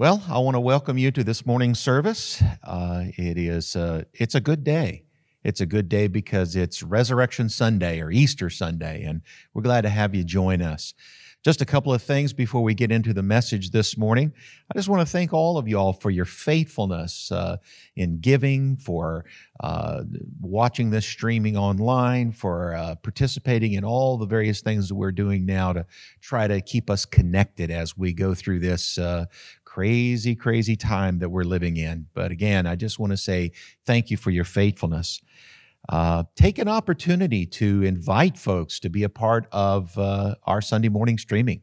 Well, I want to welcome you to this morning's service. Uh, it is uh, it's a good day. It's a good day because it's Resurrection Sunday or Easter Sunday, and we're glad to have you join us. Just a couple of things before we get into the message this morning. I just want to thank all of you all for your faithfulness uh, in giving, for uh, watching this streaming online, for uh, participating in all the various things that we're doing now to try to keep us connected as we go through this uh, crazy, crazy time that we're living in. But again, I just want to say thank you for your faithfulness. Uh, take an opportunity to invite folks to be a part of uh, our Sunday morning streaming.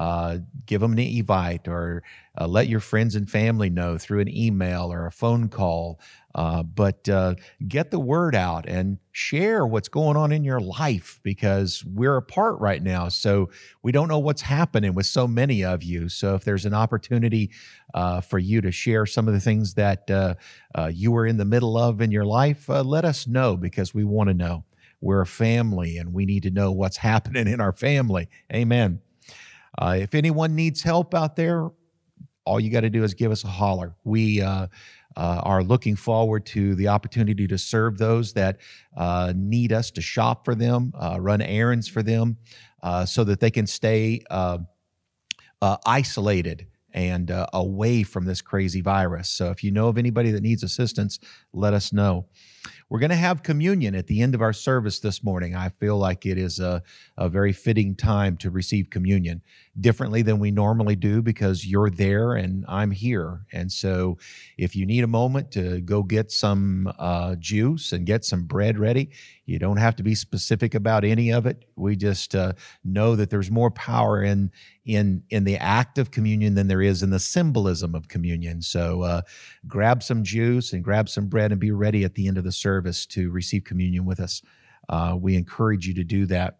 Uh, give them an invite or uh, let your friends and family know through an email or a phone call. Uh, but uh, get the word out and share what's going on in your life because we're apart right now. So we don't know what's happening with so many of you. So if there's an opportunity uh, for you to share some of the things that uh, you were in the middle of in your life, let us know because we want to know. We're a family and we need to know what's happening in our family. Amen. Uh, if anyone needs help out there, all you got to do is give us a holler. We uh, uh, are looking forward to the opportunity to serve those that uh, need us to shop for them, uh, run errands for them, uh, so that they can stay isolated and away from this crazy virus. So if you know of anybody that needs assistance, let us know. We're going to have communion at the end of our service this morning. I feel like it is a, a very fitting time to receive communion differently than we normally do because you're there and I'm here. And so if you need a moment to go get some uh, juice and get some bread ready, you don't have to be specific about any of it. We just uh, know that there's more power in in in the act of communion than there is in the symbolism of communion. So uh, grab some juice and grab some bread and be ready at the end of the service to receive communion with us. Uh, we encourage you to do that.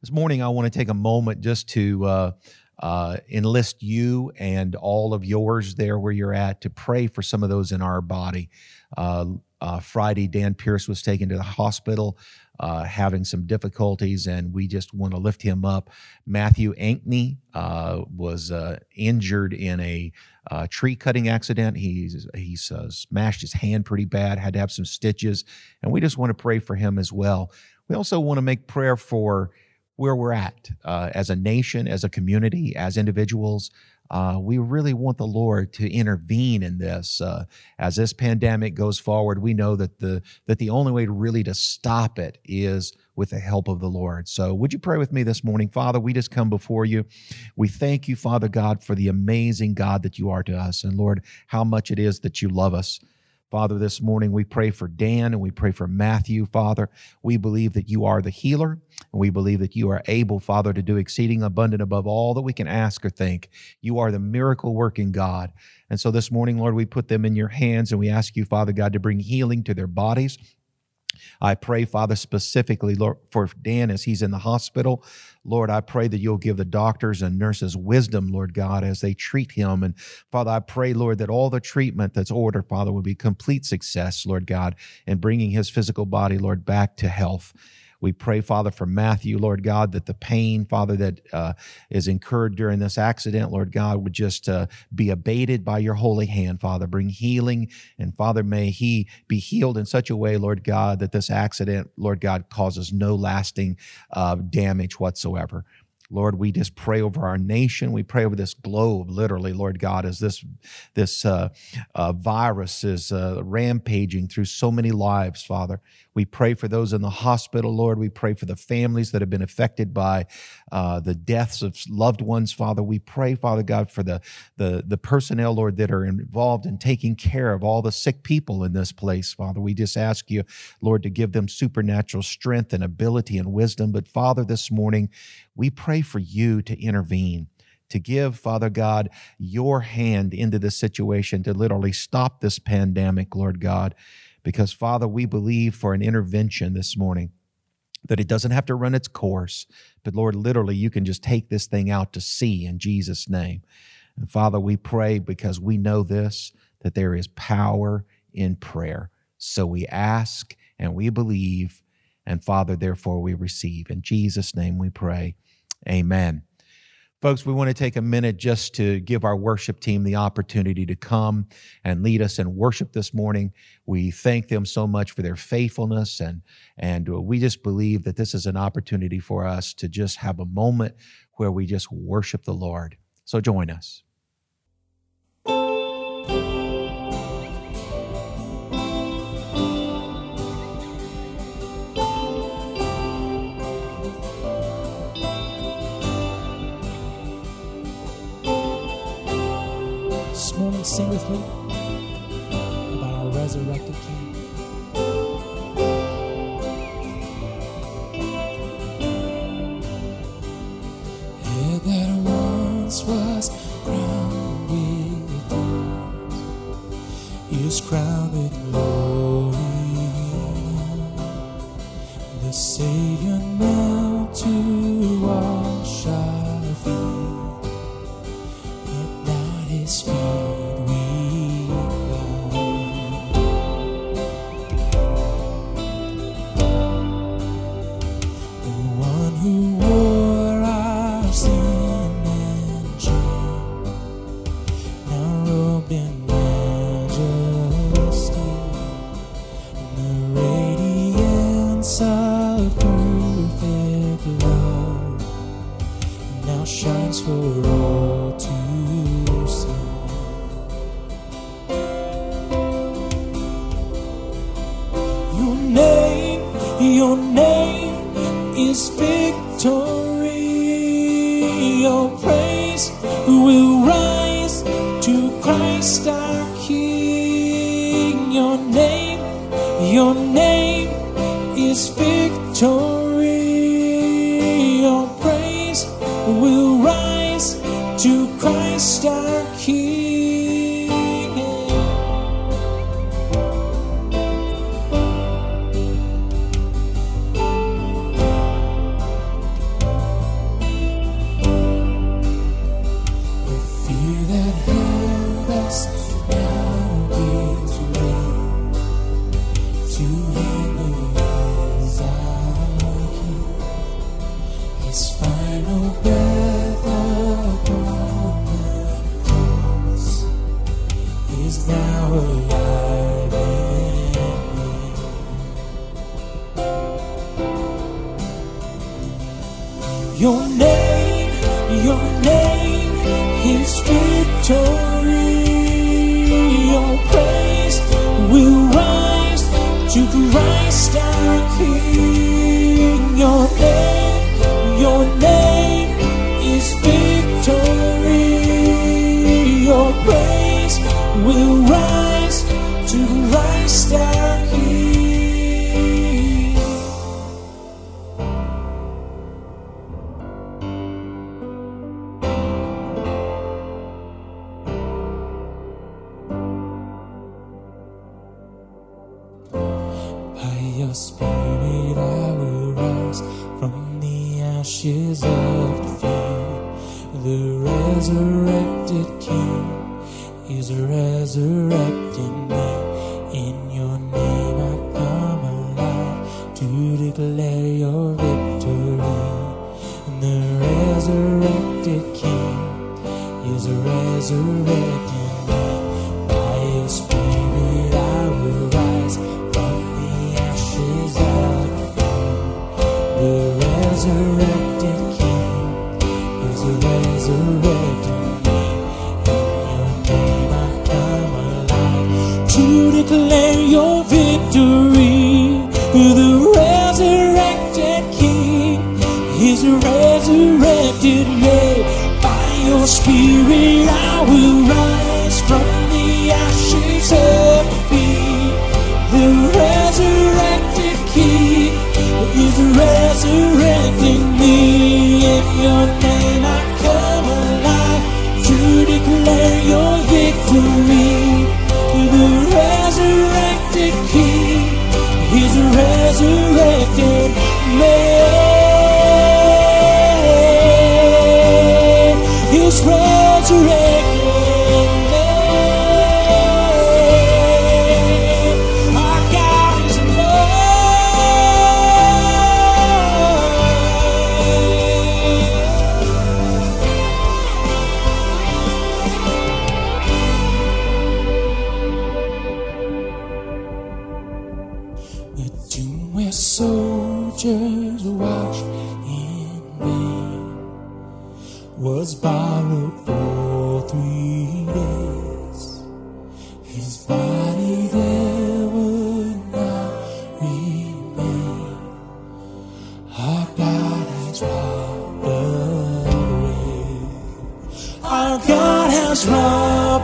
This morning, I want to take a moment just to uh, uh, enlist you and all of yours there where you're at to pray for some of those in our body. Uh, uh Friday, Dan Pierce was taken to the hospital. Uh, having some difficulties, and we just want to lift him up. Matthew Ankney uh, was injured in a tree cutting accident. He's he's smashed his hand pretty bad, had to have some stitches, and we just want to pray for him as well. We also want to make prayer for where we're at uh, as a nation, as a community, as individuals. Uh, we really want the Lord to intervene in this. Uh, as this pandemic goes forward, we know that the that the only way really to stop it is with the help of the Lord. So, would you pray with me this morning, Father? We just come before you. We thank you, Father God, for the amazing God that you are to us, and Lord, how much it is that you love us. Father, this morning we pray for Dan and we pray for Matthew, Father. We believe that you are the healer and we believe that you are able, Father, to do exceeding abundant above all that we can ask or think. You are the miracle working God. And so this morning, Lord, we put them in your hands and we ask you, Father God, to bring healing to their bodies. I pray, Father, specifically, Lord, for Dan as he's in the hospital. Lord, I pray that you'll give the doctors and nurses wisdom, Lord God, as they treat him. And Father, I pray, Lord, that all the treatment that's ordered, Father, will be complete success, Lord God, in bringing his physical body, Lord, back to health. We pray, Father, for Matthew, Lord God, that the pain, Father, that uh, is incurred during this accident, Lord God, would just uh, be abated by your holy hand, Father. Bring healing. And Father, may he be healed in such a way, Lord God, that this accident, Lord God, causes no lasting uh, damage whatsoever. Lord, we just pray over our nation. We pray over this globe, literally, Lord God, as this this uh, uh, virus is uh, rampaging through so many lives, Father. We pray for those in the hospital, Lord. We pray for the families that have been affected by uh, the deaths of loved ones, Father. We pray, Father God, for the, the, the personnel, Lord, that are involved in taking care of all the sick people in this place, Father. We just ask you, Lord, to give them supernatural strength and ability and wisdom. But, Father, this morning, we pray for you to intervene to give, Father God, your hand into this situation to literally stop this pandemic, Lord God because, Father, we believe for an intervention this morning that it doesn't have to run its course, but Lord, literally, you can just take this thing out to sea in Jesus' name. And Father, we pray because we know this, that there is power in prayer. So we ask and we believe, and Father, therefore we receive. In Jesus' name we pray. Amen. Folks, we want to take a minute just to give our worship team the opportunity to come and lead us in worship this morning. We thank them so much for their faithfulness and and we just believe that this is an opportunity for us to just have a moment where we just worship the Lord. So join us. and sing with me about our resurrected King. crowned with glory, the Savior now. victorious. surrender.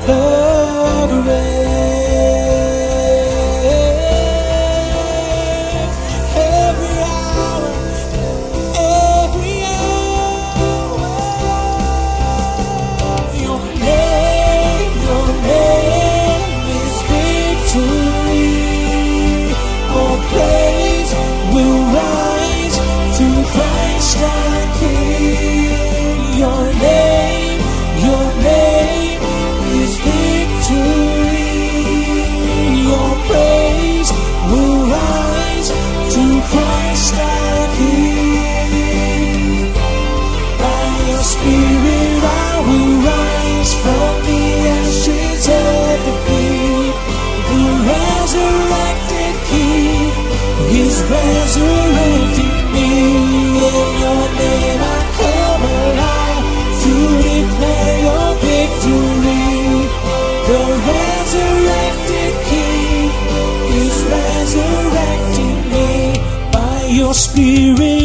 的 spirit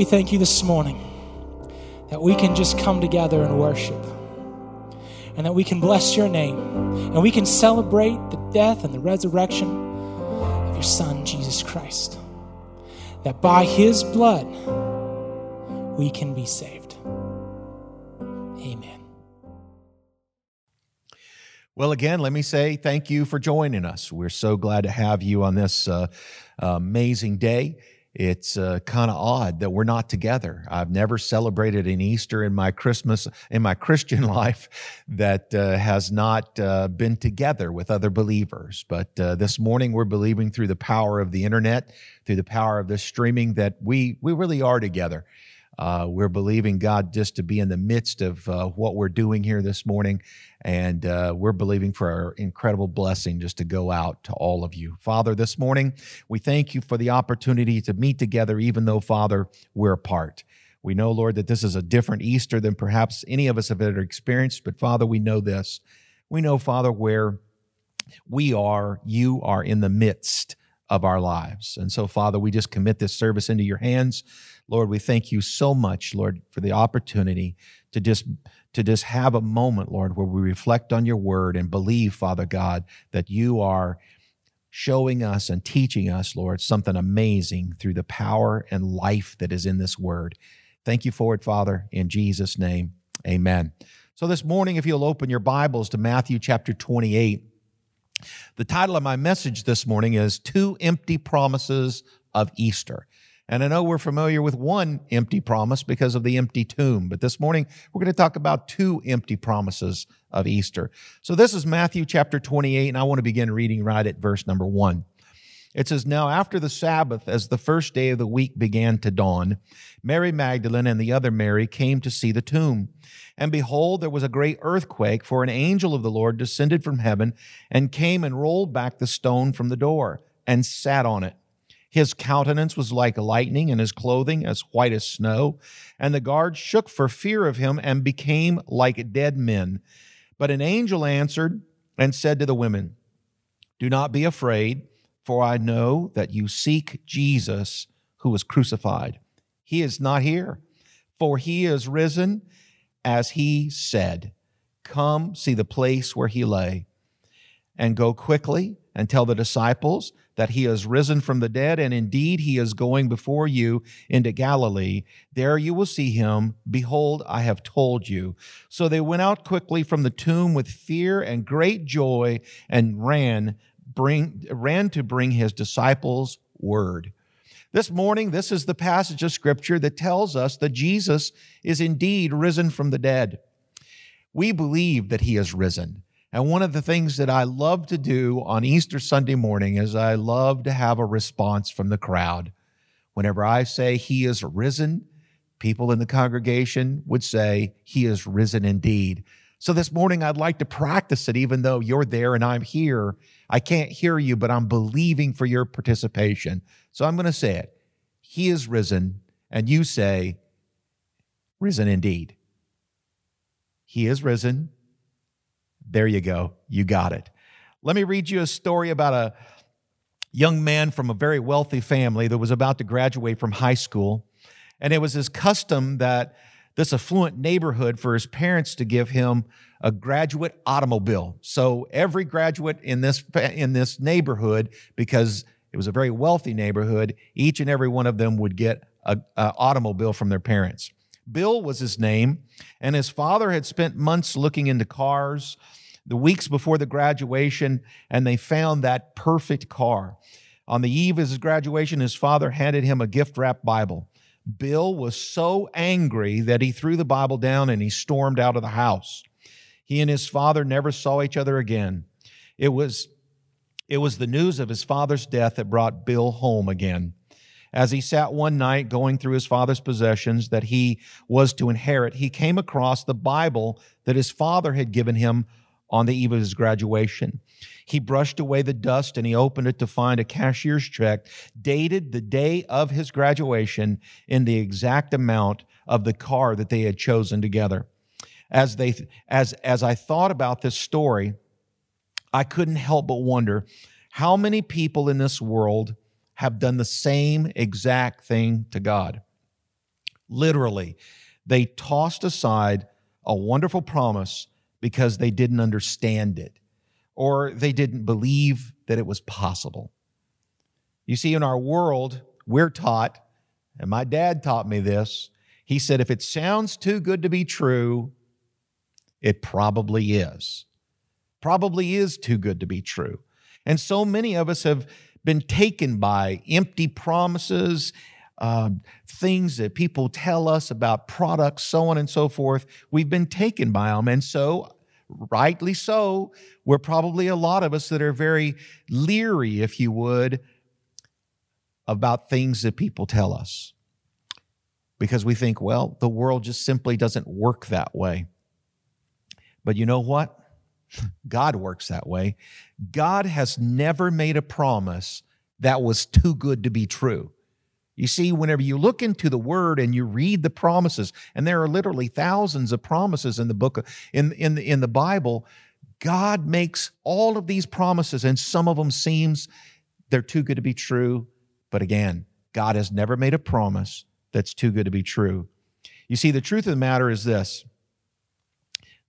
we thank you this morning that we can just come together and worship and that we can bless your name and we can celebrate the death and the resurrection of your Son, Jesus Christ. That by his blood we can be saved. Amen. Well, again, let me say thank you for joining us. We're so glad to have you on this uh, amazing day. It's uh, kind of odd that we're not together. I've never celebrated an Easter in my Christmas in my Christian life that uh, has not uh, been together with other believers. But uh, this morning, we're believing through the power of the internet, through the power of this streaming, that we we really are together. Uh, we're believing God just to be in the midst of uh, what we're doing here this morning. And uh, we're believing for our incredible blessing just to go out to all of you. Father, this morning, we thank you for the opportunity to meet together, even though, Father, we're apart. We know, Lord, that this is a different Easter than perhaps any of us have ever experienced. But Father, we know this. We know, Father, where we are, you are in the midst of our lives. And so, Father, we just commit this service into your hands. Lord, we thank you so much, Lord, for the opportunity to just to just have a moment, Lord, where we reflect on your word and believe, Father God, that you are showing us and teaching us, Lord, something amazing through the power and life that is in this word. Thank you for it, Father, in Jesus' name. Amen. So this morning, if you'll open your Bibles to Matthew chapter 28, the title of my message this morning is Two Empty Promises of Easter. And I know we're familiar with one empty promise because of the empty tomb, but this morning we're going to talk about two empty promises of Easter. So this is Matthew chapter 28, and I want to begin reading right at verse number one. It says, Now after the Sabbath, as the first day of the week began to dawn, Mary Magdalene and the other Mary came to see the tomb. And behold, there was a great earthquake, for an angel of the Lord descended from heaven and came and rolled back the stone from the door and sat on it. His countenance was like lightning, and his clothing as white as snow. And the guards shook for fear of him and became like dead men. But an angel answered and said to the women, Do not be afraid, for I know that you seek Jesus who was crucified. He is not here, for he is risen as he said. Come see the place where he lay, and go quickly and tell the disciples that he has risen from the dead, and indeed he is going before you into Galilee. There you will see him. Behold, I have told you. So they went out quickly from the tomb with fear and great joy and ran, bring, ran to bring his disciples word. This morning, this is the passage of scripture that tells us that Jesus is indeed risen from the dead. We believe that he is risen. And one of the things that I love to do on Easter Sunday morning is I love to have a response from the crowd. Whenever I say he is risen, people in the congregation would say he is risen indeed. So this morning I'd like to practice it even though you're there and I'm here. I can't hear you, but I'm believing for your participation. So I'm going to say it. He is risen, and you say, risen indeed. He is risen. There you go. You got it. Let me read you a story about a young man from a very wealthy family that was about to graduate from high school. And it was his custom that this affluent neighborhood for his parents to give him a graduate automobile. So every graduate in this in this neighborhood, because it was a very wealthy neighborhood, each and every one of them would get an automobile from their parents. Bill was his name, and his father had spent months looking into cars the weeks before the graduation, and they found that perfect car. On the eve of his graduation, his father handed him a gift wrapped Bible. Bill was so angry that he threw the Bible down and he stormed out of the house. He and his father never saw each other again. It was, it was the news of his father's death that brought Bill home again. As he sat one night going through his father's possessions that he was to inherit, he came across the Bible that his father had given him on the eve of his graduation. He brushed away the dust and he opened it to find a cashier's check dated the day of his graduation in the exact amount of the car that they had chosen together. As they as as I thought about this story, I couldn't help but wonder how many people in this world have done the same exact thing to God. Literally, they tossed aside a wonderful promise because they didn't understand it or they didn't believe that it was possible. You see, in our world, we're taught, and my dad taught me this. He said, if it sounds too good to be true, it probably is. Probably is too good to be true. And so many of us have been taken by empty promises, uh, things that people tell us about products, so on and so forth. We've been taken by them. And so rightly so, we're probably a lot of us that are very leery, if you would, about things that people tell us. Because we think, well, the world just simply doesn't work that way. But you know what? God works that way. God has never made a promise that was too good to be true. You see, whenever you look into the word and you read the promises, and there are literally thousands of promises in the book in in in the Bible, God makes all of these promises, and some of them seems they're too good to be true. But again, God has never made a promise that's too good to be true. You see, the truth of the matter is this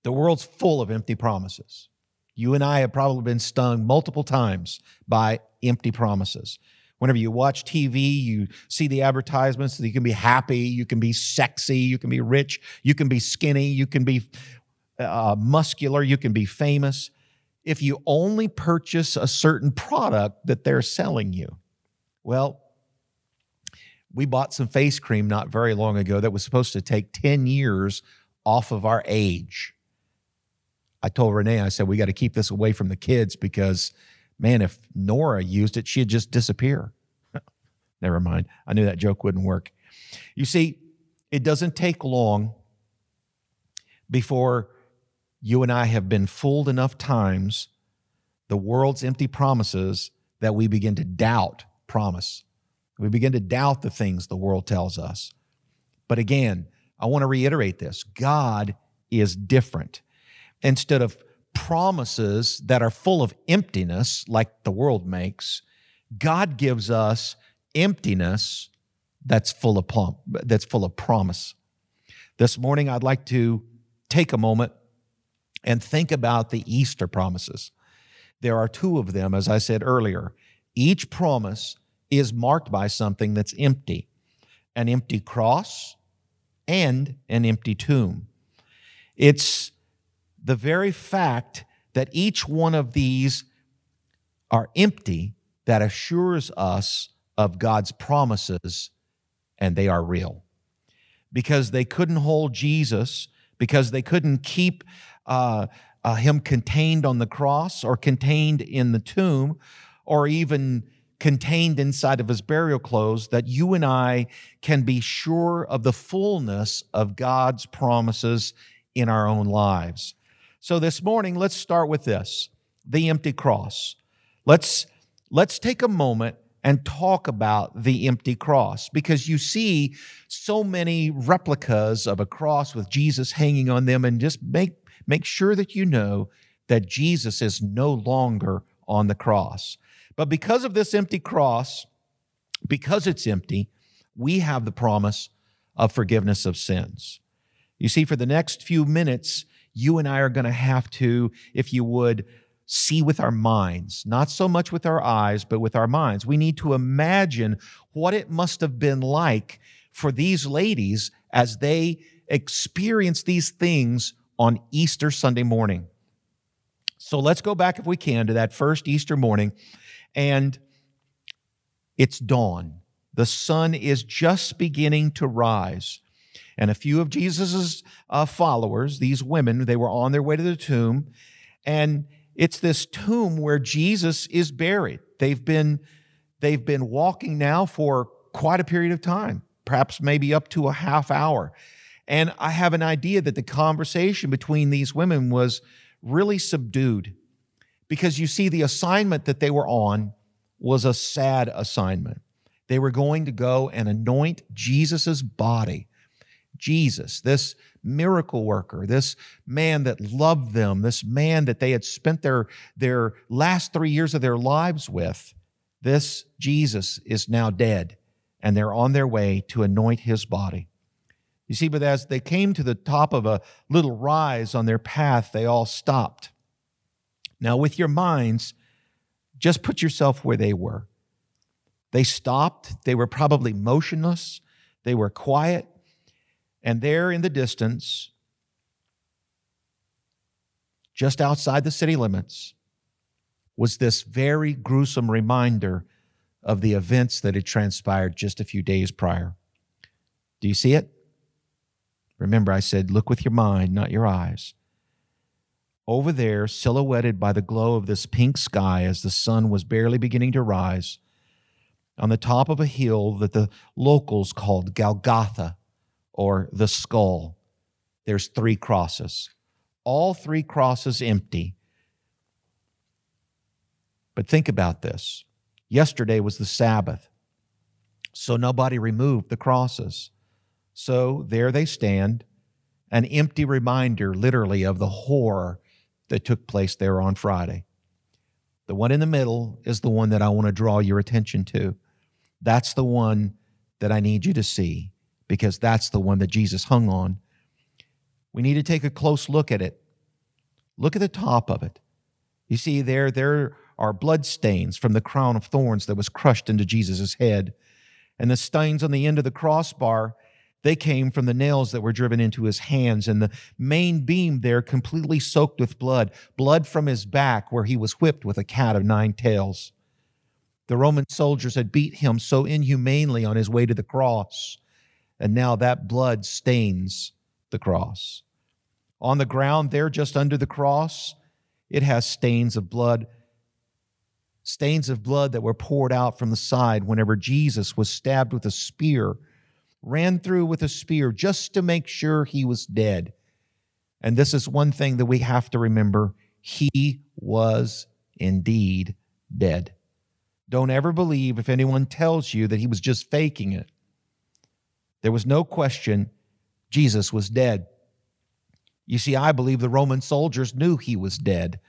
the world's full of empty promises. You and I have probably been stung multiple times by empty promises. Whenever you watch TV, you see the advertisements that you can be happy, you can be sexy, you can be rich, you can be skinny, you can be uh, muscular, you can be famous. If you only purchase a certain product that they're selling you, well, we bought some face cream not very long ago that was supposed to take 10 years off of our age. I told Renee, I said, we got to keep this away from the kids because man, if Nora used it, she'd just disappear. Never mind. I knew that joke wouldn't work. You see, it doesn't take long before you and I have been fooled enough times the world's empty promises that we begin to doubt promise. We begin to doubt the things the world tells us. But again, I want to reiterate this God is different. Instead of promises that are full of emptiness, like the world makes, God gives us emptiness that's full of plum, that's full of promise. This morning, I'd like to take a moment and think about the Easter promises. There are two of them, as I said earlier. Each promise is marked by something that's empty an empty cross and an empty tomb. It's the very fact that each one of these are empty that assures us of God's promises and they are real. Because they couldn't hold Jesus, because they couldn't keep uh, uh, him contained on the cross or contained in the tomb or even contained inside of his burial clothes, that you and I can be sure of the fullness of God's promises in our own lives. So this morning, let's start with this the empty cross. Let's, let's take a moment and talk about the empty cross because you see so many replicas of a cross with Jesus hanging on them and just make make sure that you know that Jesus is no longer on the cross. But because of this empty cross, because it's empty, we have the promise of forgiveness of sins. You see, for the next few minutes, you and I are going to have to, if you would, see with our minds, not so much with our eyes, but with our minds. We need to imagine what it must have been like for these ladies as they experienced these things on Easter Sunday morning. So let's go back, if we can, to that first Easter morning. And it's dawn. The sun is just beginning to rise. And a few of Jesus' uh, followers, these women, they were on their way to the tomb. And it's this tomb where Jesus is buried. They've been, they've been walking now for quite a period of time, perhaps maybe up to a half hour. And I have an idea that the conversation between these women was really subdued because you see, the assignment that they were on was a sad assignment. They were going to go and anoint Jesus' body. Jesus, this miracle worker, this man that loved them, this man that they had spent their, their last three years of their lives with, this Jesus is now dead, and they're on their way to anoint his body. You see, but as they came to the top of a little rise on their path, they all stopped. Now, with your minds, just put yourself where they were. They stopped. They were probably motionless. They were quiet. And there in the distance, just outside the city limits, was this very gruesome reminder of the events that had transpired just a few days prior. Do you see it? Remember, I said, look with your mind, not your eyes. Over there, silhouetted by the glow of this pink sky as the sun was barely beginning to rise, on the top of a hill that the locals called Golgotha, or the skull, there's three crosses. All three crosses empty. But think about this. Yesterday was the Sabbath, so nobody removed the crosses. So there they stand, an empty reminder, literally, of the horror that took place there on Friday. The one in the middle is the one that I want to draw your attention to. That's the one that I need you to see because that's the one that Jesus hung on. We need to take a close look at it. Look at the top of it. You see, there, there are blood stains from the crown of thorns that was crushed into Jesus' head. And the stains on the end of the crossbar they came from the nails that were driven into his hands, and the main beam there completely soaked with blood, blood from his back where he was whipped with a cat of nine tails. The Roman soldiers had beat him so inhumanely on his way to the cross, and now that blood stains the cross. On the ground there, just under the cross, it has stains of blood, stains of blood that were poured out from the side whenever Jesus was stabbed with a spear ran through with a spear just to make sure he was dead. And this is one thing that we have to remember he was indeed dead. Don't ever believe if anyone tells you that he was just faking it. There was no question Jesus was dead. You see, I believe the Roman soldiers knew he was dead.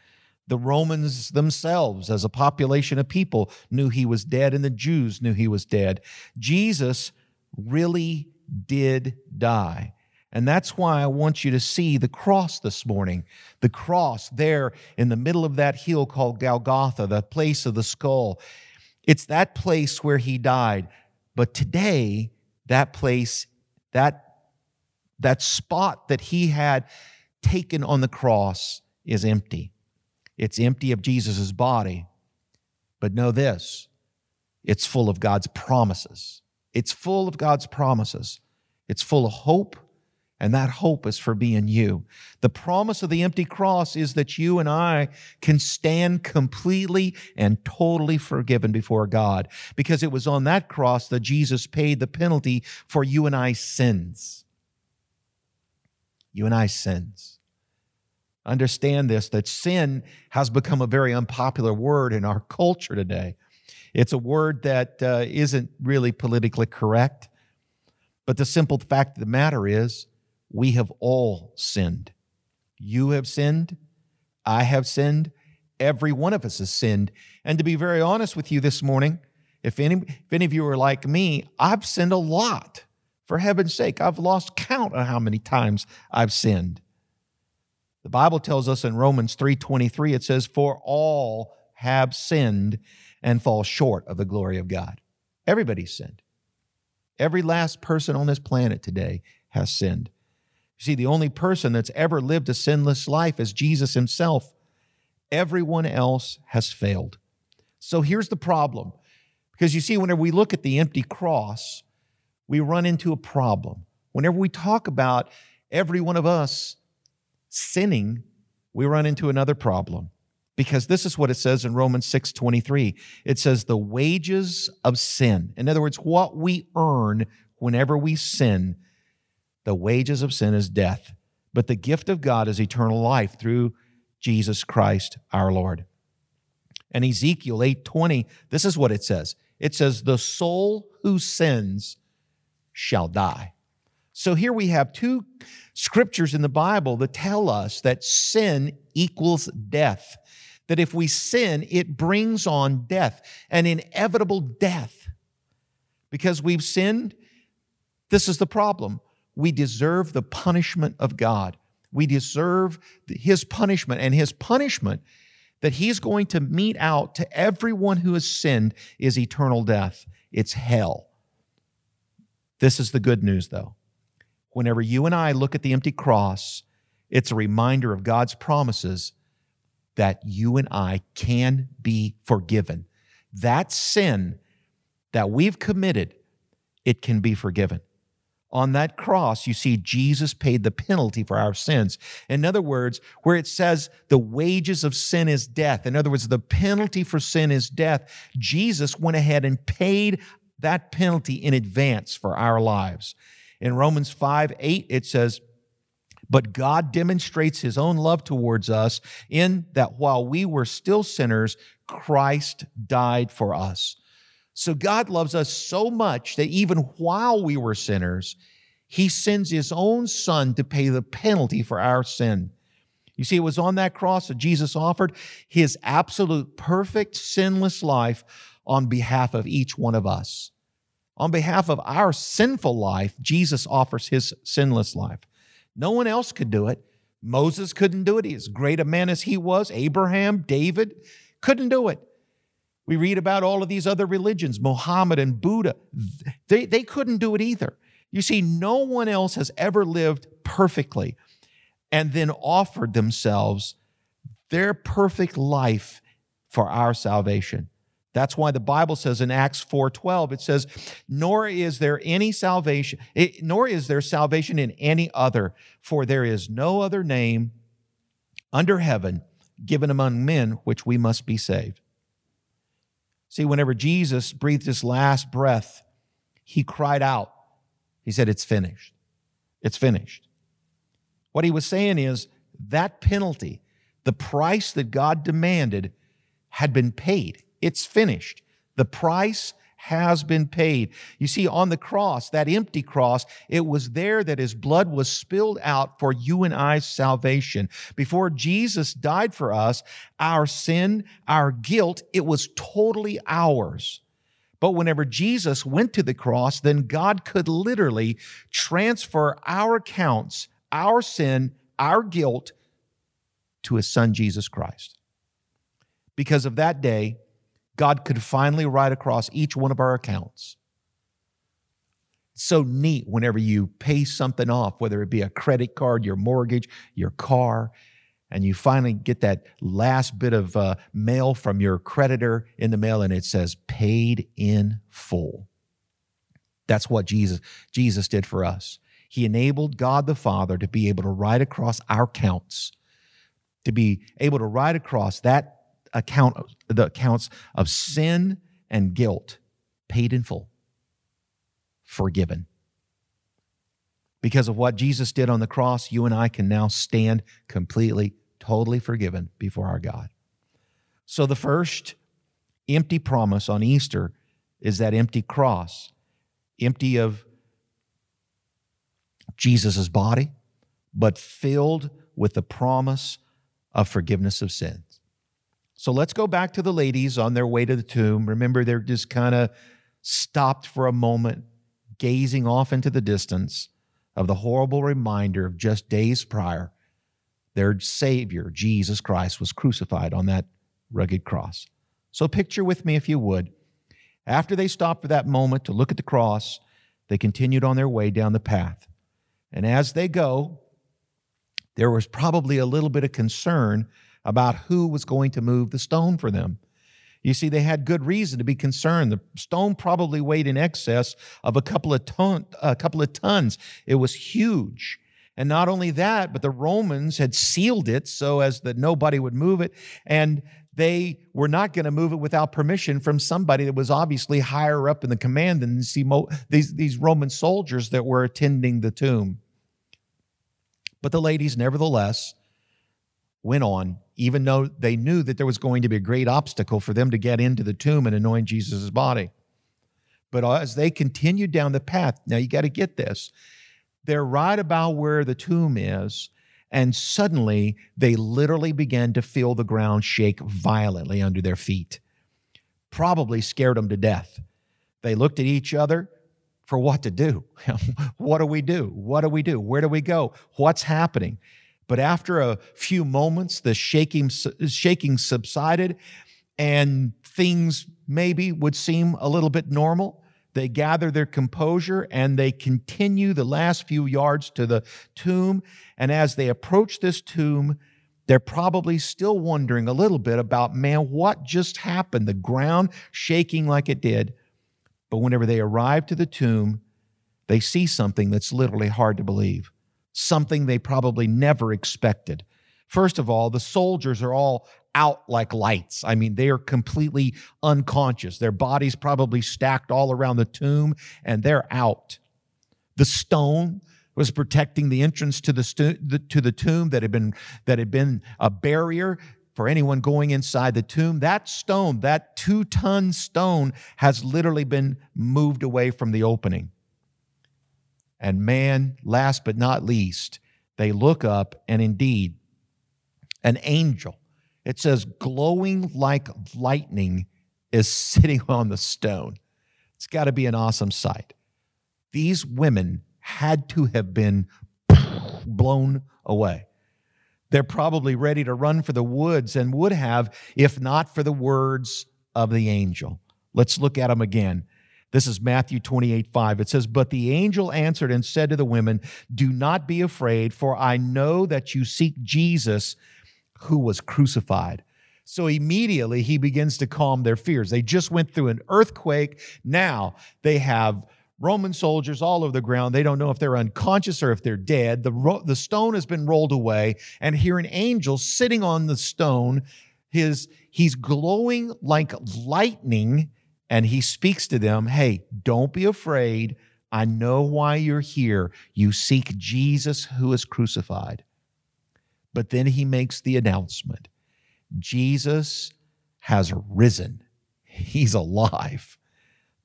The Romans themselves, as a population of people, knew he was dead, and the Jews knew he was dead. Jesus really did die. And that's why I want you to see the cross this morning. The cross there in the middle of that hill called Golgotha, the place of the skull. It's that place where he died. But today, that place, that, that spot that he had taken on the cross is empty. It's empty of Jesus' body. But know this it's full of God's promises. It's full of God's promises. It's full of hope, and that hope is for being you. The promise of the empty cross is that you and I can stand completely and totally forgiven before God because it was on that cross that Jesus paid the penalty for you and I's sins. You and I's sins. Understand this that sin has become a very unpopular word in our culture today. It's a word that uh, not really politically correct. But the simple fact of the matter is, we have all sinned. You have sinned. I have sinned. Every one of us has sinned. And to be very honest with you this morning, if any, if any of you are like me, I've sinned a lot. For heaven's sake, I've lost count on how many times I've sinned. The Bible tells us in Romans 3:23 it says for all have sinned and fall short of the glory of God. Everybody's sinned. Every last person on this planet today has sinned. You see, the only person that's ever lived a sinless life is Jesus himself. Everyone else has failed. So here's the problem. Because you see, whenever we look at the empty cross, we run into a problem. Whenever we talk about every one of us sinning, we run into another problem because this is what it says in Romans 6:23. It says the wages of sin. In other words, what we earn whenever we sin, the wages of sin is death, but the gift of God is eternal life through Jesus Christ our Lord. And Ezekiel 8:20, this is what it says. It says the soul who sins shall die. So here we have two scriptures in the Bible that tell us that sin equals death that if we sin, it brings on death, an inevitable death. Because we've sinned, this is the problem. We deserve the punishment of God. We deserve His punishment, and His punishment that He's going to mete out to everyone who has sinned is eternal death. It's hell. This is the good news, though. Whenever you and I look at the empty cross, it's a reminder of God's promises that you and I can be forgiven. That sin that we've committed, it can be forgiven. On that cross, you see Jesus paid the penalty for our sins. In other words, where it says the wages of sin is death, in other words, the penalty for sin is death, Jesus went ahead and paid that penalty in advance for our lives. In Romans 5 8, it says, but God demonstrates his own love towards us in that while we were still sinners, Christ died for us. So God loves us so much that even while we were sinners, he sends his own son to pay the penalty for our sin. You see, it was on that cross that Jesus offered his absolute perfect sinless life on behalf of each one of us. On behalf of our sinful life, Jesus offers his sinless life. No one else could do it. Moses couldn't do it. He's as great a man as he was, Abraham, David couldn't do it. We read about all of these other religions, Muhammad and Buddha. They, they couldn't do it either. You see, no one else has ever lived perfectly and then offered themselves their perfect life for our salvation. That's why the Bible says in Acts 4:12 it says nor is there any salvation it, nor is there salvation in any other for there is no other name under heaven given among men which we must be saved. See whenever Jesus breathed his last breath he cried out. He said it's finished. It's finished. What he was saying is that penalty, the price that God demanded had been paid. It's finished. The price has been paid. You see, on the cross, that empty cross, it was there that his blood was spilled out for you and I's salvation. Before Jesus died for us, our sin, our guilt, it was totally ours. But whenever Jesus went to the cross, then God could literally transfer our accounts, our sin, our guilt to his son, Jesus Christ. Because of that day, God could finally write across each one of our accounts. It's so neat whenever you pay something off, whether it be a credit card, your mortgage, your car, and you finally get that last bit of uh, mail from your creditor in the mail and it says paid in full. That's what Jesus Jesus did for us. He enabled God the Father to be able to write across our counts, to be able to write across that account, the accounts of sin and guilt paid in full, forgiven. Because of what Jesus did on the cross, you and I can now stand completely, totally forgiven before our God. So the first empty promise on Easter is that empty cross, empty of Jesus' body, but filled with the promise of forgiveness of sins. So let's go back to the ladies on their way to the tomb. Remember, they're just kind of stopped for a moment, gazing off into the distance of the horrible reminder of just days prior, their Savior, Jesus Christ, was crucified on that rugged cross. So picture with me, if you would. After they stopped for that moment to look at the cross, they continued on their way down the path. And as they go, there was probably a little bit of concern about who was going to move the stone for them. You see, they had good reason to be concerned. The stone probably weighed in excess of a couple of ton, a couple of tons. It was huge. And not only that, but the Romans had sealed it so as that nobody would move it. And they were not going to move it without permission from somebody that was obviously higher up in the command than these, these Roman soldiers that were attending the tomb. But the ladies, nevertheless, went on, even though they knew that there was going to be a great obstacle for them to get into the tomb and anoint Jesus' body. But as they continued down the path, now you got to get this. They're right about where the tomb is, and suddenly they literally began to feel the ground shake violently under their feet. Probably scared them to death. They looked at each other for what to do. what do we do? What do we do? Where do we go? What's happening? But after a few moments, the shaking, shaking subsided and things maybe would seem a little bit normal. They gather their composure and they continue the last few yards to the tomb. And as they approach this tomb, they're probably still wondering a little bit about, man, what just happened? The ground shaking like it did. But whenever they arrive to the tomb, they see something that's literally hard to believe something they probably never expected. First of all, the soldiers are all out like lights. I mean, they are completely unconscious. Their bodies probably stacked all around the tomb and they're out. The stone was protecting the entrance to the, stu- the, to the tomb that had been that had been a barrier for anyone going inside the tomb. That stone, that 2-ton stone has literally been moved away from the opening. And man, last but not least, they look up, and indeed, an angel, it says, glowing like lightning, is sitting on the stone. It's got to be an awesome sight. These women had to have been blown away. They're probably ready to run for the woods and would have if not for the words of the angel. Let's look at them again. This is Matthew 28 5. It says, But the angel answered and said to the women, Do not be afraid, for I know that you seek Jesus who was crucified. So immediately he begins to calm their fears. They just went through an earthquake. Now they have Roman soldiers all over the ground. They don't know if they're unconscious or if they're dead. The, ro- the stone has been rolled away, and here an angel sitting on the stone. His, he's glowing like lightning and he speaks to them hey, don't be afraid. I know why you're here. You seek Jesus who is crucified. But then he makes the announcement Jesus has risen. He's alive.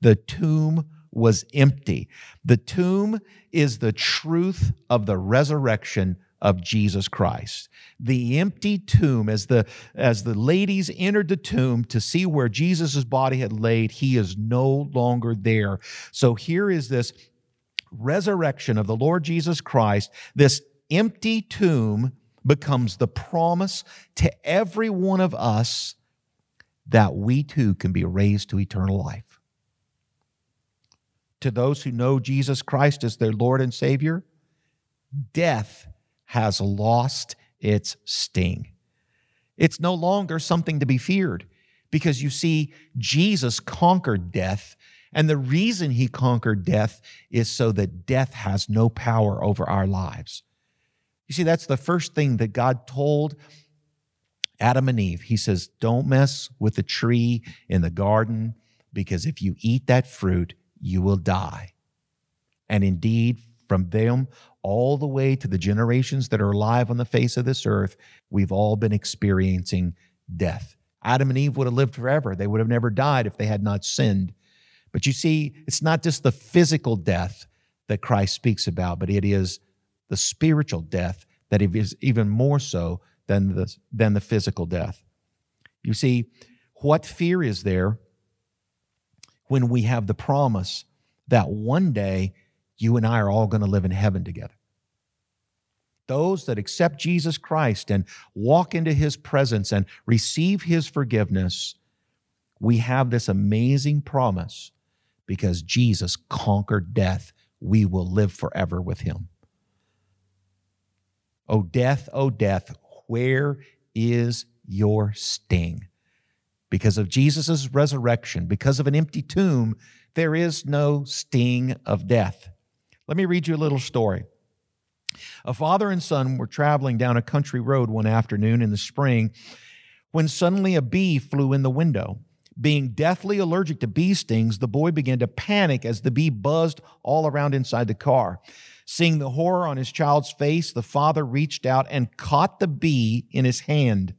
The tomb was empty. The tomb is the truth of the resurrection of Jesus Christ. The empty tomb as the as the ladies entered the tomb to see where Jesus' body had laid, he is no longer there. So here is this resurrection of the Lord Jesus Christ, this empty tomb becomes the promise to every one of us that we too can be raised to eternal life. To those who know Jesus Christ as their Lord and Savior, death has lost its sting. It's no longer something to be feared because you see, Jesus conquered death. And the reason he conquered death is so that death has no power over our lives. You see, that's the first thing that God told Adam and Eve. He says, Don't mess with the tree in the garden because if you eat that fruit, you will die. And indeed, from them all the way to the generations that are alive on the face of this earth, we've all been experiencing death. Adam and Eve would have lived forever. They would have never died if they had not sinned. But you see, it's not just the physical death that Christ speaks about, but it is the spiritual death that is even more so than the, than the physical death. You see, what fear is there when we have the promise that one day you and I are all going to live in heaven together? Those that accept Jesus Christ and walk into his presence and receive his forgiveness, we have this amazing promise because Jesus conquered death. We will live forever with him. O death, O death, where is your sting? Because of Jesus' resurrection, because of an empty tomb, there is no sting of death. Let me read you a little story. A father and son were traveling down a country road one afternoon in the spring when suddenly a bee flew in the window. Being deathly allergic to bee stings, the boy began to panic as the bee buzzed all around inside the car. Seeing the horror on his child's face, the father reached out and caught the bee in his hand.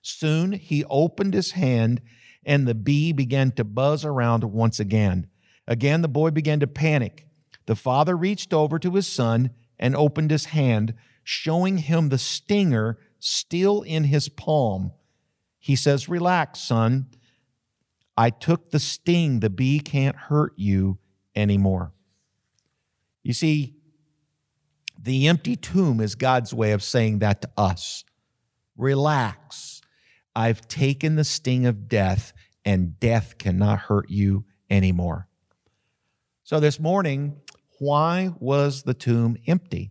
Soon he opened his hand and the bee began to buzz around once again. Again, the boy began to panic. The father reached over to his son and opened his hand, showing him the stinger still in his palm. He says, Relax, son. I took the sting. The bee can't hurt you anymore. You see, the empty tomb is God's way of saying that to us. Relax. I've taken the sting of death, and death cannot hurt you anymore. So, this morning, why was the tomb empty?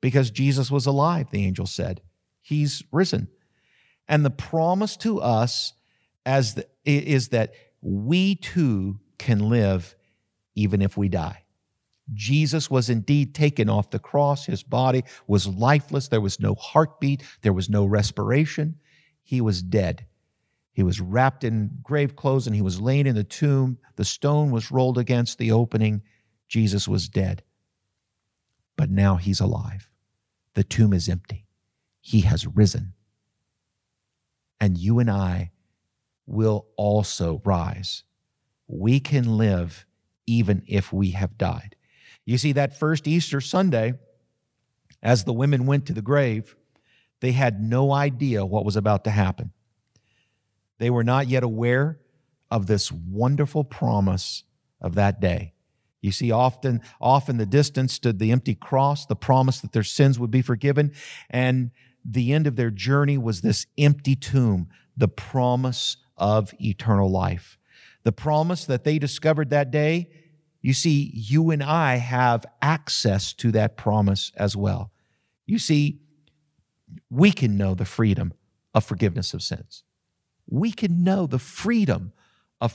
Because Jesus was alive, the angel said. He's risen. And the promise to us as the, is that we too can live even if we die. Jesus was indeed taken off the cross. His body was lifeless. There was no heartbeat. There was no respiration. He was dead. He was wrapped in grave clothes and he was laid in the tomb. The stone was rolled against the opening. Jesus was dead. But now he's alive. The tomb is empty. He has risen. And you and I will also rise. We can live even if we have died. You see, that first Easter Sunday, as the women went to the grave, they had no idea what was about to happen. They were not yet aware of this wonderful promise of that day. You see, often, off in the distance stood the empty cross, the promise that their sins would be forgiven. And the end of their journey was this empty tomb, the promise of eternal life. The promise that they discovered that day you see, you and I have access to that promise as well. You see, we can know the freedom of forgiveness of sins. We can know the freedom of,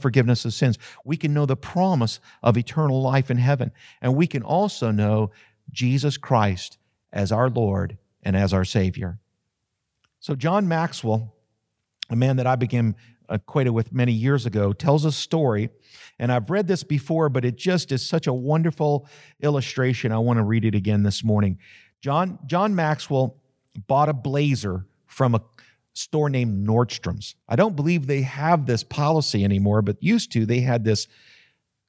forgiveness of sins. We can know the promise of eternal life in heaven. And we can also know Jesus Christ as our Lord and as our Savior. So, John Maxwell, a man that I became acquainted with many years ago, tells a story. And I've read this before, but it just is such a wonderful illustration. I want to read it again this morning. John, John Maxwell bought a blazer from a, store named Nordstrom's. I don't believe they have this policy anymore, but used to, they had this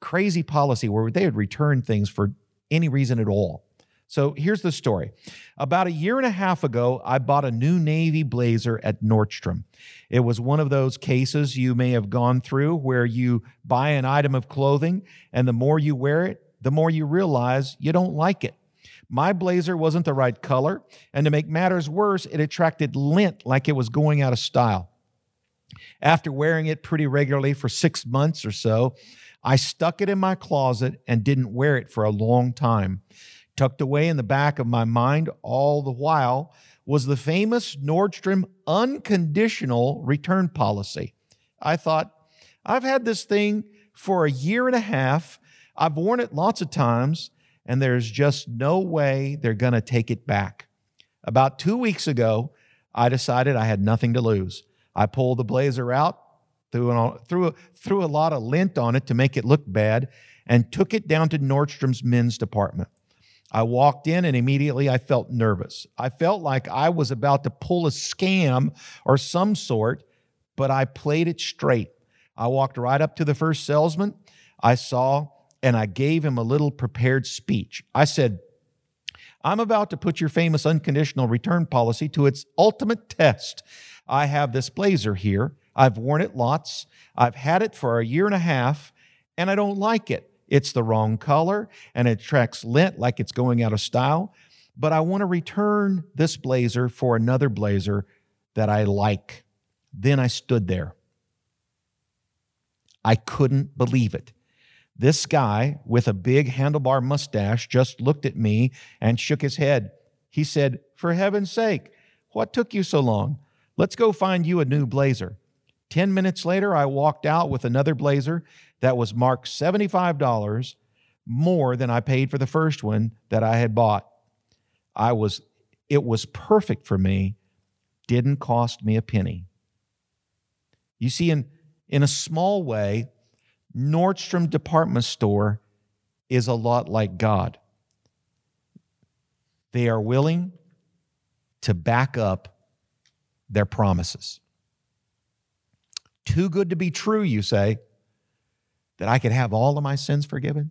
crazy policy where they would return things for any reason at all. So here's the story. About a year and a half ago, I bought a new navy blazer at Nordstrom. It was one of those cases you may have gone through where you buy an item of clothing, and the more you wear it, the more you realize you don't like it. My blazer wasn't the right color, and to make matters worse, it attracted lint like it was going out of style. After wearing it pretty regularly for six months or so, I stuck it in my closet and didn't wear it for a long time. Tucked away in the back of my mind all the while was the famous Nordstrom unconditional return policy. I thought, I've had this thing for a year and a half. I've worn it lots of times, and there's just no way they're going to take it back. About two weeks ago, I decided I had nothing to lose. I pulled the blazer out, threw, an, threw, threw a lot of lint on it to make it look bad, and took it down to Nordstrom's men's department. I walked in and immediately I felt nervous. I felt like I was about to pull a scam or some sort, but I played it straight. I walked right up to the first salesman I saw and I gave him a little prepared speech. I said, I'm about to put your famous unconditional return policy to its ultimate test. I have this blazer here. I've worn it lots. I've had it for a year and a half, and I don't like it. It's the wrong color and it attracts lint like it's going out of style. But I want to return this blazer for another blazer that I like. Then I stood there. I couldn't believe it. This guy with a big handlebar mustache just looked at me and shook his head. He said, For heaven's sake, what took you so long? Let's go find you a new blazer. Ten minutes later, I walked out with another blazer that was marked $75 more than I paid for the first one that I had bought. I was it was perfect for me, didn't cost me a penny. You see in in a small way, Nordstrom department store is a lot like God. They are willing to back up their promises. Too good to be true, you say that I could have all of my sins forgiven?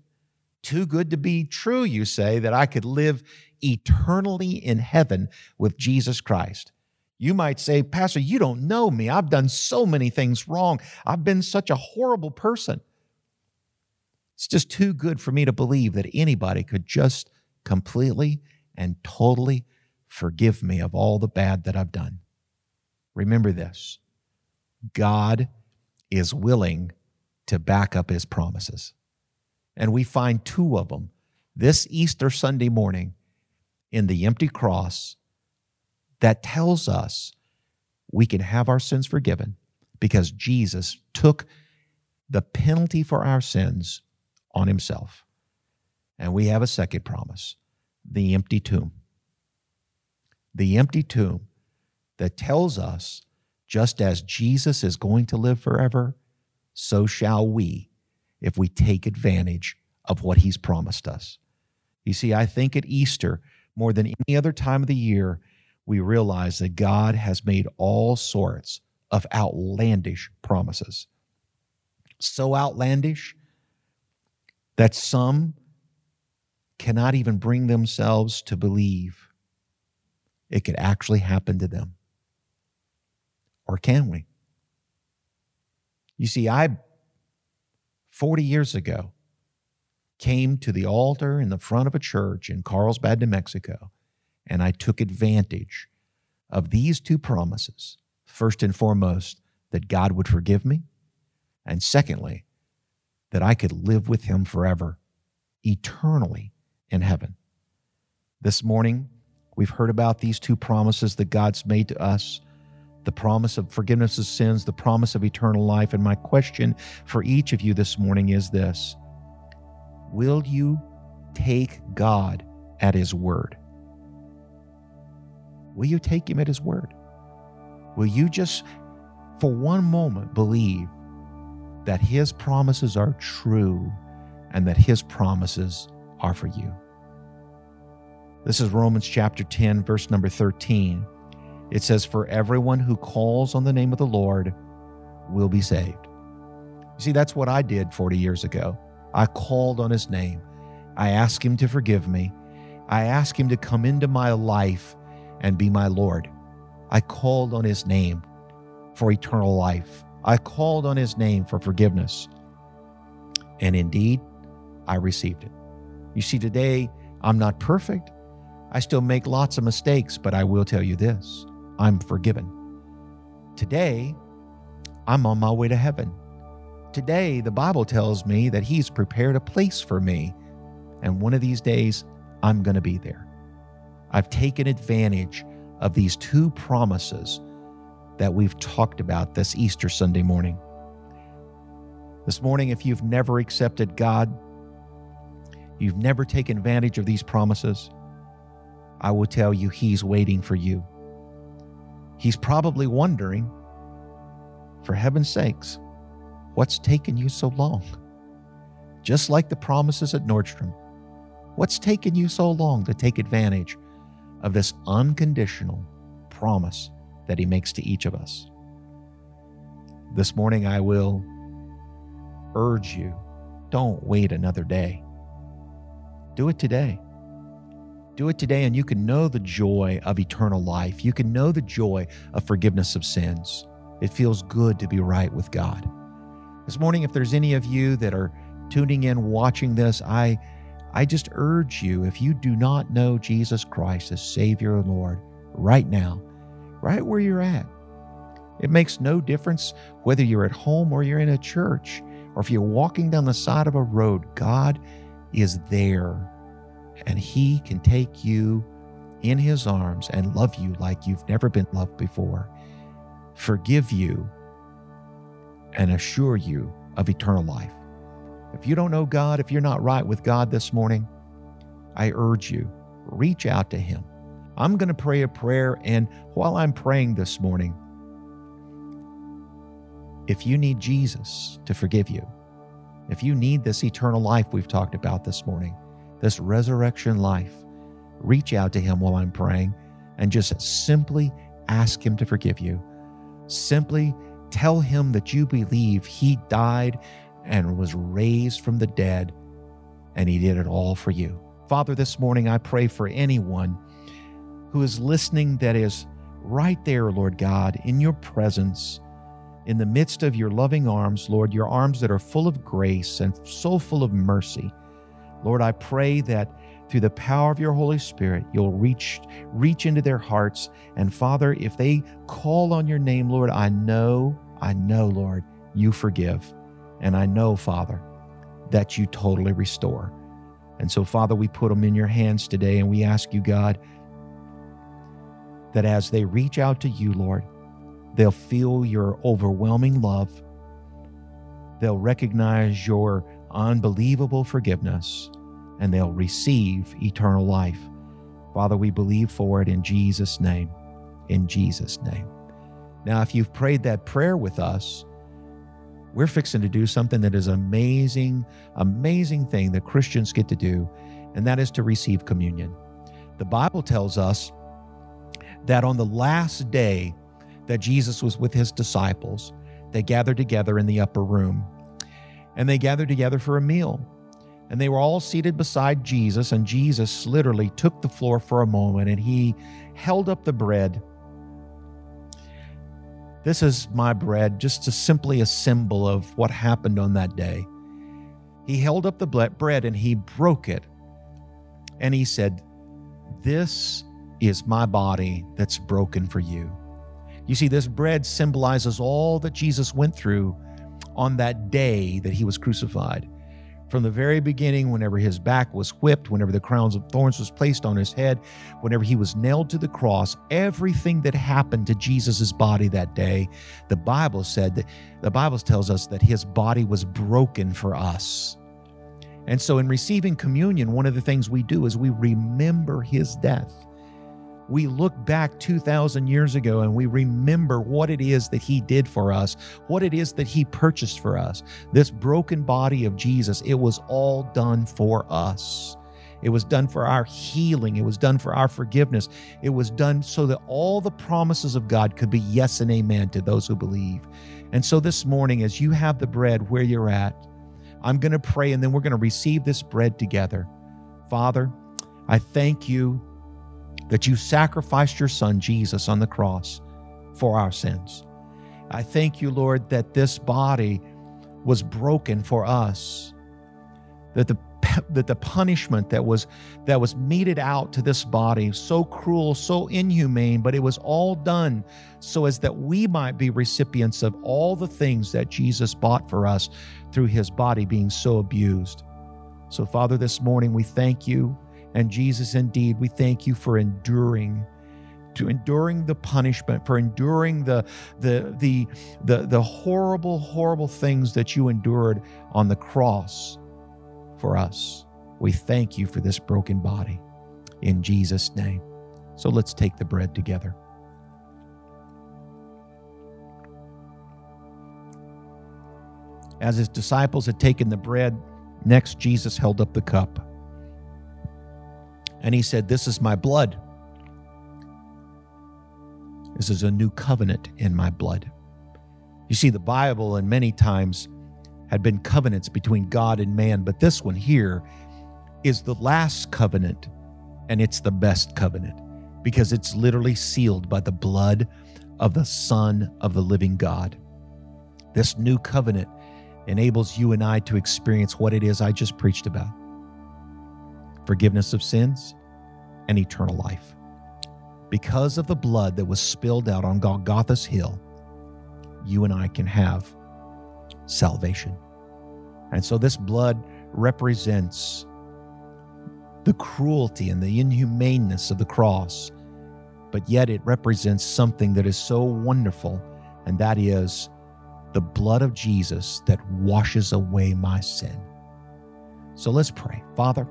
Too good to be true, you say, that I could live eternally in heaven with Jesus Christ. You might say, Pastor, you don't know me. I've done so many things wrong. I've been such a horrible person. It's just too good for me to believe that anybody could just completely and totally forgive me of all the bad that I've done. Remember this God is willing to back up his promises. And we find two of them this Easter Sunday morning in the empty cross that tells us we can have our sins forgiven because Jesus took the penalty for our sins on himself. And we have a second promise the empty tomb. The empty tomb that tells us just as Jesus is going to live forever, so shall we if we take advantage of what he's promised us. You see, I think at Easter, more than any other time of the year, we realize that God has made all sorts of outlandish promises. So outlandish that some cannot even bring themselves to believe it could actually happen to them. Or can we? You see, I, 40 years ago, came to the altar in the front of a church in Carlsbad, New Mexico, and I took advantage of these two promises. First and foremost, that God would forgive me, and secondly, that I could live with Him forever, eternally in heaven. This morning, we've heard about these two promises that God's made to us the promise of forgiveness of sins, the promise of eternal life. And my question for each of you this morning is this Will you take God at His word? Will you take Him at His word? Will you just, for one moment, believe that His promises are true and that His promises are for you? This is Romans chapter 10, verse number 13. It says, For everyone who calls on the name of the Lord will be saved. You see, that's what I did 40 years ago. I called on his name. I asked him to forgive me. I asked him to come into my life and be my Lord. I called on his name for eternal life. I called on his name for forgiveness. And indeed, I received it. You see, today, I'm not perfect. I still make lots of mistakes, but I will tell you this I'm forgiven. Today, I'm on my way to heaven. Today, the Bible tells me that He's prepared a place for me, and one of these days, I'm going to be there. I've taken advantage of these two promises that we've talked about this Easter Sunday morning. This morning, if you've never accepted God, you've never taken advantage of these promises, I will tell you He's waiting for you. He's probably wondering, for heaven's sakes, what's taken you so long? Just like the promises at Nordstrom, what's taken you so long to take advantage of this unconditional promise that He makes to each of us? This morning, I will urge you don't wait another day. Do it today. Do it today, and you can know the joy of eternal life. You can know the joy of forgiveness of sins. It feels good to be right with God. This morning, if there's any of you that are tuning in, watching this, I, I just urge you, if you do not know Jesus Christ as Savior and Lord right now, right where you're at, it makes no difference whether you're at home or you're in a church or if you're walking down the side of a road, God is there and He can take you in His arms and love you like you've never been loved before, forgive you, and assure you of eternal life. If you don't know God, if you're not right with God this morning, I urge you, reach out to Him. I'm going to pray a prayer, and while I'm praying this morning, if you need Jesus to forgive you, if you need this eternal life we've talked about this morning, this resurrection life, reach out to Him while I'm praying and just simply ask Him to forgive you. Simply tell Him that you believe He died and was raised from the dead and He did it all for you. Father, this morning I pray for anyone who is listening that is right there, Lord God, in your presence in the midst of your loving arms, Lord, your arms that are full of grace and so full of mercy. Lord, I pray that through the power of your Holy Spirit, you'll reach reach into their hearts. And Father, if they call on your name, Lord, I know, I know, Lord, you forgive. And I know, Father, that you totally restore. And so, Father, we put them in your hands today and we ask you, God, that as they reach out to you, Lord, They'll feel your overwhelming love. They'll recognize your unbelievable forgiveness and they'll receive eternal life. Father, we believe for it in Jesus' name. In Jesus' name. Now, if you've prayed that prayer with us, we're fixing to do something that is amazing, amazing thing that Christians get to do, and that is to receive communion. The Bible tells us that on the last day that Jesus was with his disciples, they gathered together in the upper room. And they gathered together for a meal. And they were all seated beside Jesus, and Jesus literally took the floor for a moment and he held up the bread. This is my bread, just a, simply a symbol of what happened on that day. He held up the bread and he broke it. And he said, This is my body that's broken for you. You see, this bread symbolizes all that Jesus went through on that day that he was crucified. From the very beginning, whenever his back was whipped, whenever the crowns of thorns was placed on his head, whenever he was nailed to the cross, everything that happened to Jesus' body that day, the Bible said that the Bible tells us that his body was broken for us. And so in receiving communion, one of the things we do is we remember his death we look back 2,000 years ago and we remember what it is that He did for us, what it is that He purchased for us. This broken body of Jesus, it was all done for us. It was done for our healing. It was done for our forgiveness. It was done so that all the promises of God could be yes and amen to those who believe. And so this morning, as you have the bread where you're at, I'm going to pray and then we're going to receive this bread together. Father, I thank you that you sacrificed your son, Jesus, on the cross for our sins. I thank you, Lord, that this body was broken for us, that the that the punishment that was that was meted out to this body so cruel so inhumane but it was all done so as that we might be recipients of all the things that Jesus bought for us through his body being so abused so father this morning we thank you and Jesus indeed we thank you for enduring to enduring the punishment, for enduring the, the, the, the, the horrible, horrible things that you endured on the cross for us. We thank you for this broken body in Jesus' name. So let's take the bread together. As his disciples had taken the bread, next Jesus held up the cup. And he said, This is my blood this is a new covenant in my blood. You see, the Bible, and many times, had been covenants between God and man, but this one here is the last covenant, and it's the best covenant because it's literally sealed by the blood of the Son of the living God. This new covenant enables you and I to experience what it is I just preached about forgiveness of sins and eternal life because of the blood that was spilled out on Golgotha's hill, you and I can have salvation. And so this blood represents the cruelty and the inhumaneness of the cross, but yet it represents something that is so wonderful, and that is the blood of Jesus that washes away my sin. So let's pray. Father,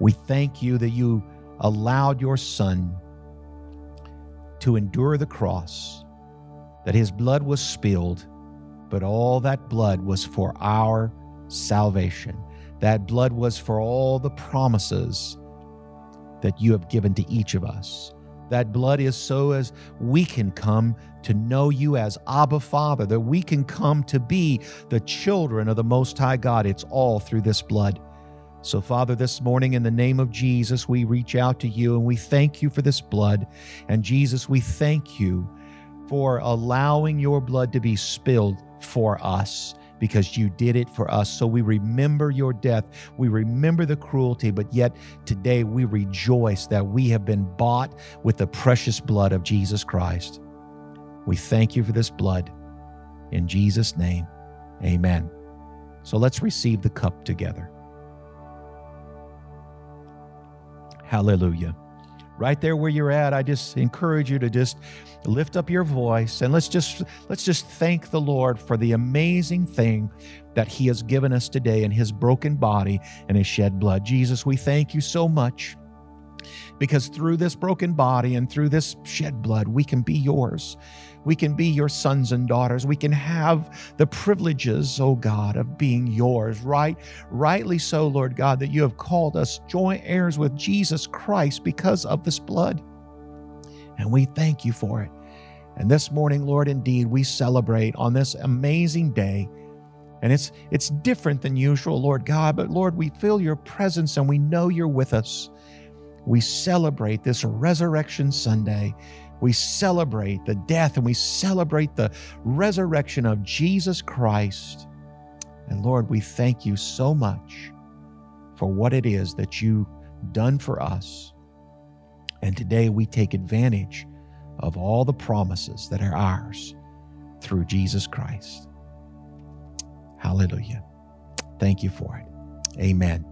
we thank you that you allowed your Son to endure the cross, that his blood was spilled, but all that blood was for our salvation. That blood was for all the promises that you have given to each of us. That blood is so as we can come to know you as Abba Father, that we can come to be the children of the Most High God. It's all through this blood. So, Father, this morning in the name of Jesus, we reach out to you and we thank you for this blood. And Jesus, we thank you for allowing your blood to be spilled for us because you did it for us. So we remember your death. We remember the cruelty, but yet today we rejoice that we have been bought with the precious blood of Jesus Christ. We thank you for this blood. In Jesus' name, amen. So let's receive the cup together. Hallelujah. Right there where you're at, I just encourage you to just lift up your voice and let's just let's just thank the Lord for the amazing thing that he has given us today in his broken body and his shed blood. Jesus, we thank you so much because through this broken body and through this shed blood, we can be yours. We can be your sons and daughters. We can have the privileges, oh God, of being yours. Right, rightly so, Lord God, that you have called us joint heirs with Jesus Christ because of this blood. And we thank you for it. And this morning, Lord, indeed, we celebrate on this amazing day. And it's it's different than usual, Lord God, but Lord, we feel your presence and we know you're with us. We celebrate this resurrection Sunday we celebrate the death and we celebrate the resurrection of Jesus Christ. And Lord, we thank you so much for what it is that you've done for us. And today we take advantage of all the promises that are ours through Jesus Christ. Hallelujah. Thank you for it. Amen.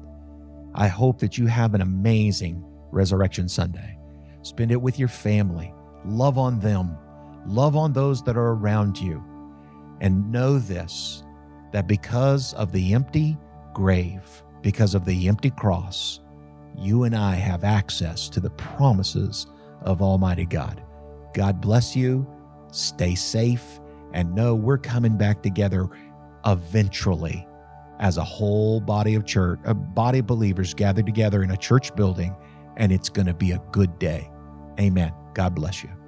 I hope that you have an amazing Resurrection Sunday. Spend it with your family Love on them, love on those that are around you. And know this that because of the empty grave, because of the empty cross, you and I have access to the promises of Almighty God. God bless you. Stay safe and know we're coming back together eventually. as a whole body of church, a body of believers gathered together in a church building, and it's going to be a good day. Amen. God bless you.